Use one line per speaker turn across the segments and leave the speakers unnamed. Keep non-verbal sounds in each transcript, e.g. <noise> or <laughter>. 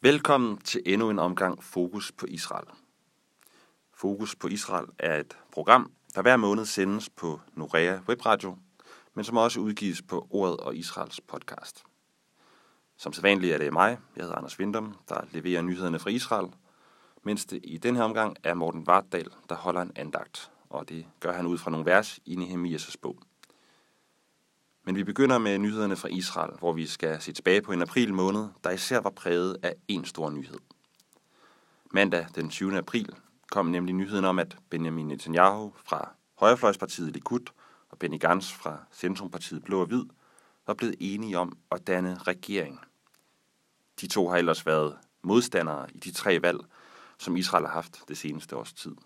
Velkommen til endnu en omgang Fokus på Israel. Fokus på Israel er et program, der hver måned sendes på Norea Webradio, men som også udgives på Ordet og Israels podcast. Som sædvanligt er det mig, jeg hedder Anders Vindum, der leverer nyhederne fra Israel, mens det i den her omgang er Morten Vartdal, der holder en andagt, og det gør han ud fra nogle vers i Nehemias' bog. Men vi begynder med nyhederne fra Israel, hvor vi skal se tilbage på en april måned, der især var præget af en stor nyhed. Mandag den 20. april kom nemlig nyheden om, at Benjamin Netanyahu fra Højrefløjspartiet Likud og Benny Gantz fra Centrumpartiet Blå og Hvid var blevet enige om at danne regering. De to har ellers været modstandere i de tre valg, som Israel har haft det seneste års tid.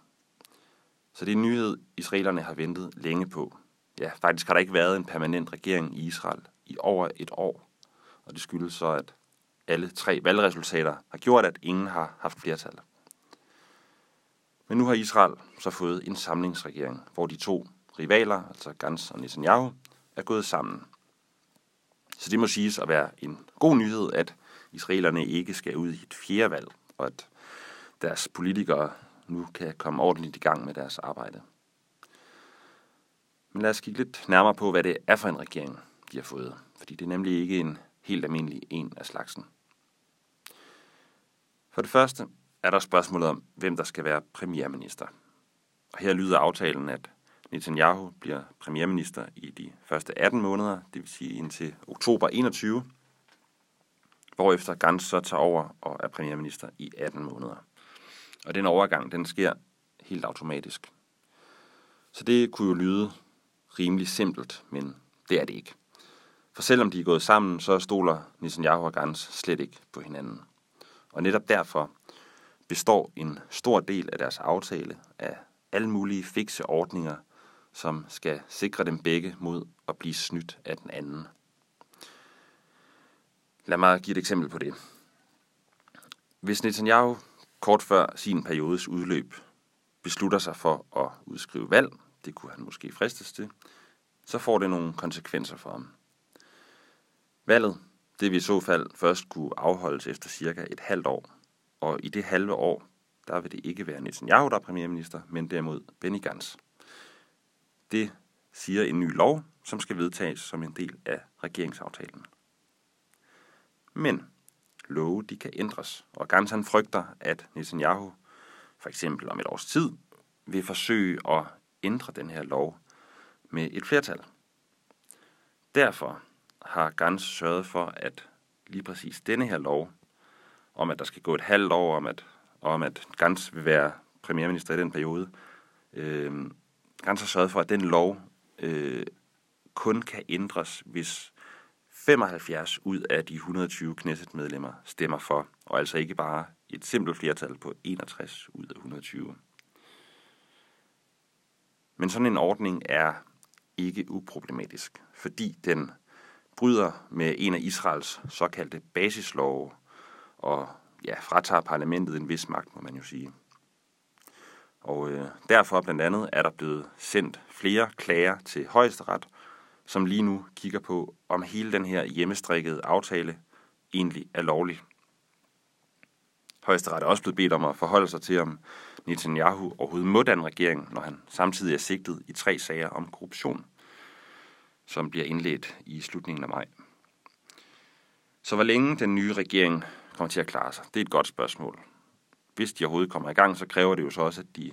Så det er en nyhed, israelerne har ventet længe på. Ja, faktisk har der ikke været en permanent regering i Israel i over et år. Og det skyldes så, at alle tre valgresultater har gjort, at ingen har haft flertal. Men nu har Israel så fået en samlingsregering, hvor de to rivaler, altså Gans og Netanyahu, er gået sammen. Så det må siges at være en god nyhed, at israelerne ikke skal ud i et fjerde valg, og at deres politikere nu kan komme ordentligt i gang med deres arbejde. Men lad os kigge lidt nærmere på, hvad det er for en regering, de har fået. Fordi det er nemlig ikke en helt almindelig en af slagsen. For det første er der spørgsmålet om, hvem der skal være premierminister. Og her lyder aftalen, at Netanyahu bliver premierminister i de første 18 måneder, det vil sige indtil oktober 21, hvorefter Gantz så tager over og er premierminister i 18 måneder. Og den overgang, den sker helt automatisk. Så det kunne jo lyde rimelig simpelt, men det er det ikke. For selvom de er gået sammen, så stoler Netanyahu og Gans slet ikke på hinanden. Og netop derfor består en stor del af deres aftale af alle mulige fikse ordninger, som skal sikre dem begge mod at blive snydt af den anden. Lad mig give et eksempel på det. Hvis Netanyahu kort før sin periodes udløb beslutter sig for at udskrive valg, det kunne han måske fristes til, så får det nogle konsekvenser for ham. Valget, det vil i så fald først kunne afholdes efter cirka et halvt år, og i det halve år, der vil det ikke være Netanyahu, der er premierminister, men derimod Benny Gantz. Det siger en ny lov, som skal vedtages som en del af regeringsaftalen. Men love, de kan ændres, og Gantz han frygter, at Netanyahu for eksempel om et års tid vil forsøge at ændre den her lov med et flertal. Derfor har Gans sørget for, at lige præcis denne her lov, om at der skal gå et halvt år, om at, om at Gans vil være premierminister i den periode, øh, Gans har sørget for, at den lov øh, kun kan ændres, hvis 75 ud af de 120 Knesset-medlemmer stemmer for, og altså ikke bare et simpelt flertal på 61 ud af 120. Men sådan en ordning er ikke uproblematisk, fordi den bryder med en af Israels såkaldte basislove og ja, fratager parlamentet en vis magt, må man jo sige. Og øh, derfor blandt andet er der blevet sendt flere klager til højesteret, som lige nu kigger på, om hele den her hjemmestrikkede aftale egentlig er lovlig. Højesteret er også blevet bedt om at forholde sig til, om Netanyahu overhovedet må danne regering, når han samtidig er sigtet i tre sager om korruption, som bliver indledt i slutningen af maj. Så hvor længe den nye regering kommer til at klare sig, det er et godt spørgsmål. Hvis de overhovedet kommer i gang, så kræver det jo så også, at, de,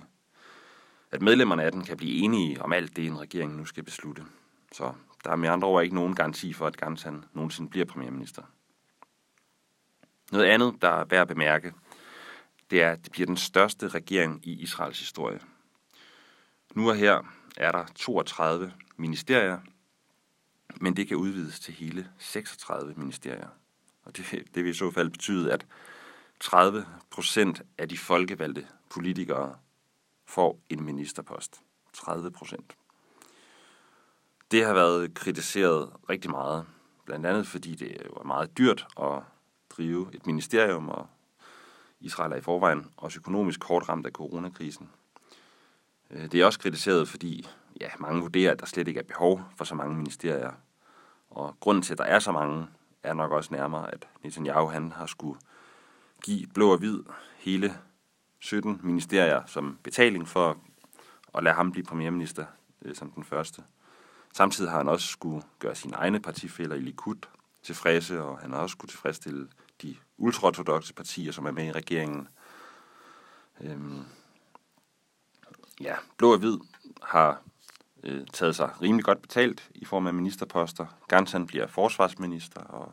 at medlemmerne af den kan blive enige om alt det, en regering nu skal beslutte. Så der er med andre ord ikke nogen garanti for, at Gantz han nogensinde bliver premierminister. Noget andet, der er værd at bemærke, det er, at det bliver den største regering i Israels historie. Nu og her er der 32 ministerier, men det kan udvides til hele 36 ministerier. Og det, det vil i så fald betyde, at 30 procent af de folkevalgte politikere får en ministerpost. 30 procent. Det har været kritiseret rigtig meget, blandt andet fordi det var meget dyrt at drive et ministerium, og Israel er i forvejen også økonomisk hårdt ramt af coronakrisen. Øh, det er også kritiseret, fordi ja, mange vurderer, at der slet ikke er behov for så mange ministerier. Og grunden til, at der er så mange, er nok også nærmere, at Netanyahu han har skulle give blå og hvid hele 17 ministerier som betaling for at lade ham blive premierminister øh, som den første. Samtidig har han også skulle gøre sine egne partifælder i Likud tilfredse, og han har også skulle tilfredsstille de ultraortodoxe partier, som er med i regeringen. Øhm, ja, Blå og Hvid har øh, taget sig rimelig godt betalt i form af ministerposter. Gansan bliver forsvarsminister, og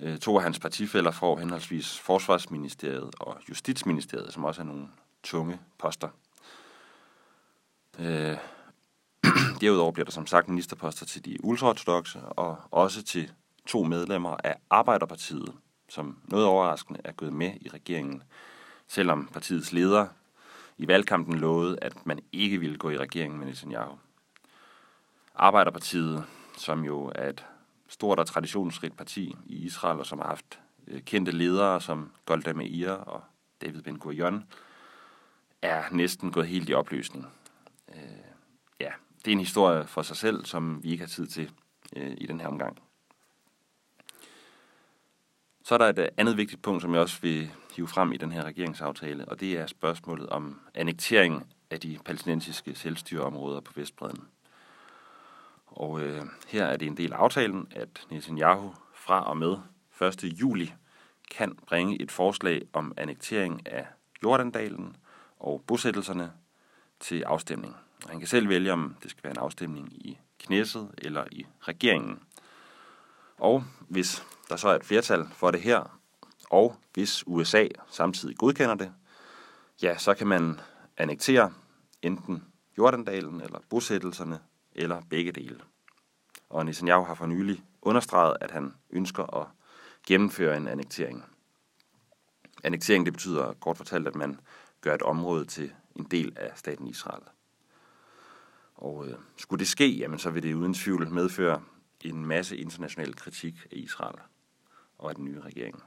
øh, to af hans partifælder får henholdsvis Forsvarsministeriet og Justitsministeriet, som også er nogle tunge poster. Øh, <clears throat> derudover bliver der som sagt ministerposter til de ultraortodoxe, og også til to medlemmer af Arbejderpartiet, som noget overraskende er gået med i regeringen, selvom partiets leder i valgkampen lovede, at man ikke ville gå i regeringen med Netanyahu. Arbejderpartiet, som jo er et stort og traditionsrigt parti i Israel, og som har haft øh, kendte ledere som Golda Meir og David Ben Gurion, er næsten gået helt i opløsning. Øh, ja, det er en historie for sig selv, som vi ikke har tid til øh, i den her omgang. Så er der et øh, andet vigtigt punkt, som jeg også vil hive frem i den her regeringsaftale, og det er spørgsmålet om annektering af de palæstinensiske selvstyreområder på Vestbreden. Og øh, her er det en del af aftalen, at Netanyahu fra og med 1. juli kan bringe et forslag om annektering af Jordandalen og bosættelserne til afstemning. Og han kan selv vælge, om det skal være en afstemning i knæsset eller i regeringen. Og hvis der så er et flertal for det her, og hvis USA samtidig godkender det, ja, så kan man annektere enten Jordandalen eller bosættelserne eller begge dele. Og Netanyahu har for nylig understreget, at han ønsker at gennemføre en annektering. Annektering det betyder kort fortalt, at man gør et område til en del af staten Israel. Og øh, skulle det ske, jamen, så vil det uden tvivl medføre en masse international kritik af Israel og af den nye regering.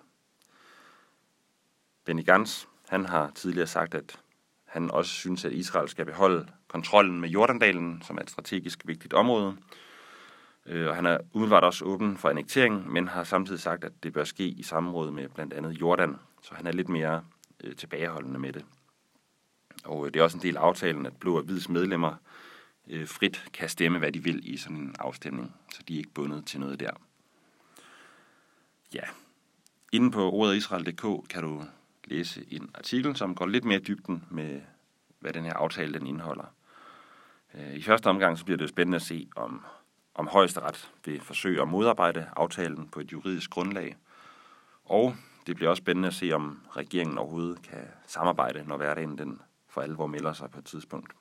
Benny Gantz, han har tidligere sagt, at han også synes, at Israel skal beholde kontrollen med Jordandalen, som er et strategisk vigtigt område. Øh, og han er umiddelbart også åben for annektering, men har samtidig sagt, at det bør ske i samråd med blandt andet Jordan. Så han er lidt mere øh, tilbageholdende med det. Og øh, det er også en del af aftalen, at blå og hvids medlemmer øh, frit kan stemme, hvad de vil i sådan en afstemning, så de er ikke bundet til noget der. Ja, inde på ordetisrael.dk kan du læse en artikel, som går lidt mere dybden med, hvad den her aftale den indeholder. Øh, I første omgang så bliver det jo spændende at se, om, om højesteret vil forsøge at modarbejde aftalen på et juridisk grundlag. Og det bliver også spændende at se, om regeringen overhovedet kan samarbejde, når hverdagen den for alvor melder sig på et tidspunkt.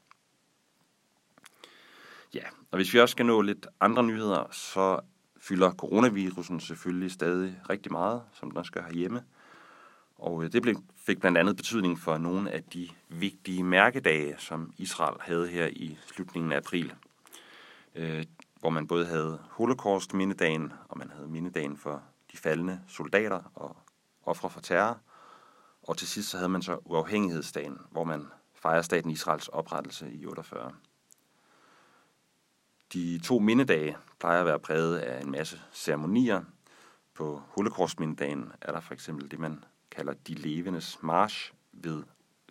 Ja, og hvis vi også skal nå lidt andre nyheder, så fylder coronavirusen selvfølgelig stadig rigtig meget, som den også gør herhjemme. Og øh, det fik blandt andet betydning for nogle af de vigtige mærkedage, som Israel havde her i slutningen af april. Øh, hvor man både havde Holocaust-mindedagen, og man havde mindedagen for de faldende soldater og ofre for terror. Og til sidst så havde man så uafhængighedsdagen, hvor man fejrer staten Israels oprettelse i 48. De to mindedage plejer at være præget af en masse ceremonier. På Holocaust-mindedagen er der for eksempel det, man kalder De Levendes March ved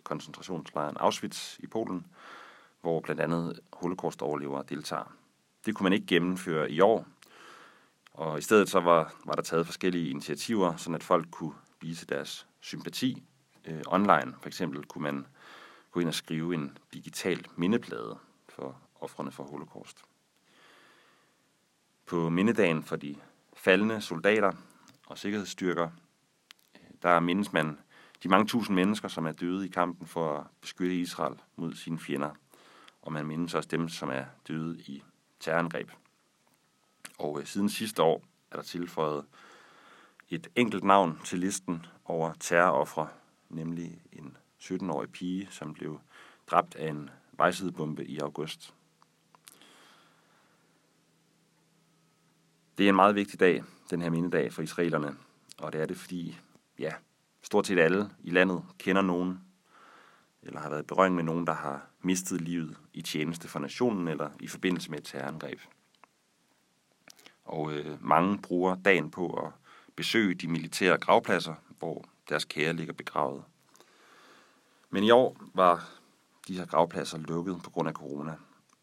koncentrationslejren Auschwitz i Polen, hvor blandt andet holocaust-overlevere deltager. Det kunne man ikke gennemføre i år, og i stedet så var, var der taget forskellige initiativer, så at folk kunne vise deres sympati øh, online. For eksempel kunne man gå ind og skrive en digital mindeplade for offrene for holocaust. På mindedagen for de faldende soldater og sikkerhedsstyrker, der mindes man de mange tusind mennesker, som er døde i kampen for at beskytte Israel mod sine fjender. Og man mindes også dem, som er døde i terrorangreb. Og øh, siden sidste år er der tilføjet et enkelt navn til listen over terroroffre, nemlig en 17-årig pige, som blev dræbt af en vejsidebombe i august Det er en meget vigtig dag, den her mindedag for israelerne, og det er det, fordi ja, stort set alle i landet kender nogen, eller har været berøring med nogen, der har mistet livet i tjeneste for nationen eller i forbindelse med et terrorangreb. Og øh, mange bruger dagen på at besøge de militære gravpladser, hvor deres kære ligger begravet. Men i år var de her gravpladser lukket på grund af corona.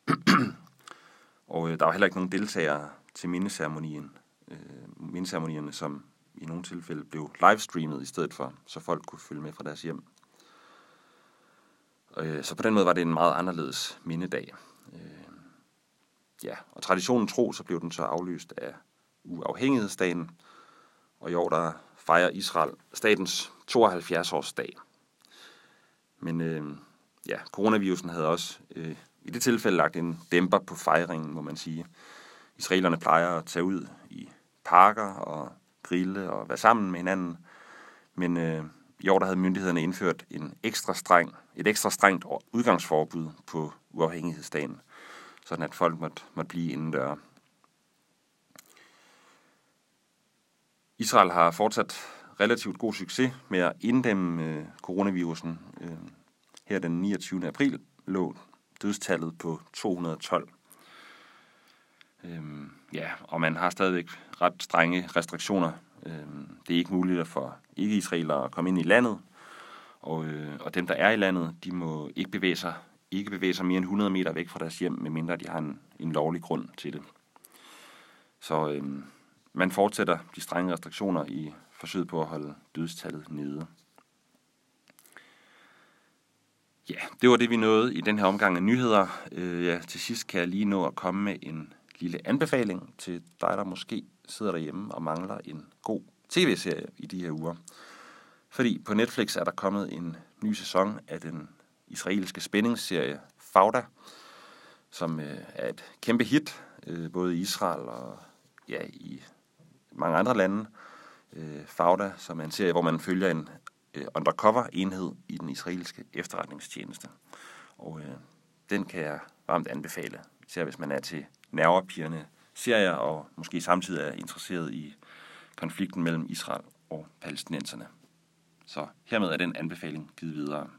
<clears throat> og øh, der var heller ikke nogen deltagere til mindeseremonien, øh, mindeseremonierne, som i nogle tilfælde blev livestreamet i stedet for, så folk kunne følge med fra deres hjem. Øh, så på den måde var det en meget anderledes mindedag. Øh, ja, og traditionen tro, så blev den så aflyst af uafhængighedsdagen, og i år der fejrer Israel statens 72-årsdag. Men øh, ja, coronavirusen havde også øh, i det tilfælde lagt en dæmper på fejringen, må man sige. Israelerne plejer at tage ud i parker og grille og være sammen med hinanden. Men øh, i år der havde myndighederne indført en ekstra streng, et ekstra strengt udgangsforbud på uafhængighedsdagen, sådan at folk måtte, måtte blive indendør. Israel har fortsat relativt god succes med at inddæmme øh, coronavirusen. Øh, her den 29. april lå dødstallet på 212. Øhm, ja, og man har stadigvæk ret strenge restriktioner. Øhm, det er ikke muligt for ikke-israelere at komme ind i landet, og, øh, og dem, der er i landet, de må ikke bevæge sig, ikke bevæge sig mere end 100 meter væk fra deres hjem, medmindre de har en, en lovlig grund til det. Så øhm, man fortsætter de strenge restriktioner i forsøget på at holde dødstallet nede. Ja, det var det, vi nåede i den her omgang af nyheder. Øh, ja, til sidst kan jeg lige nå at komme med en lille anbefaling til dig, der måske sidder derhjemme og mangler en god tv-serie i de her uger. Fordi på Netflix er der kommet en ny sæson af den israelske spændingsserie Fauda, som øh, er et kæmpe hit, øh, både i Israel og ja, i mange andre lande. Øh, Fauda, som er en serie, hvor man følger en øh, undercover-enhed i den israelske efterretningstjeneste. Og øh, den kan jeg varmt anbefale, især hvis man er til nervepirrende serier, og måske samtidig er interesseret i konflikten mellem Israel og palæstinenserne. Så hermed er den anbefaling givet videre.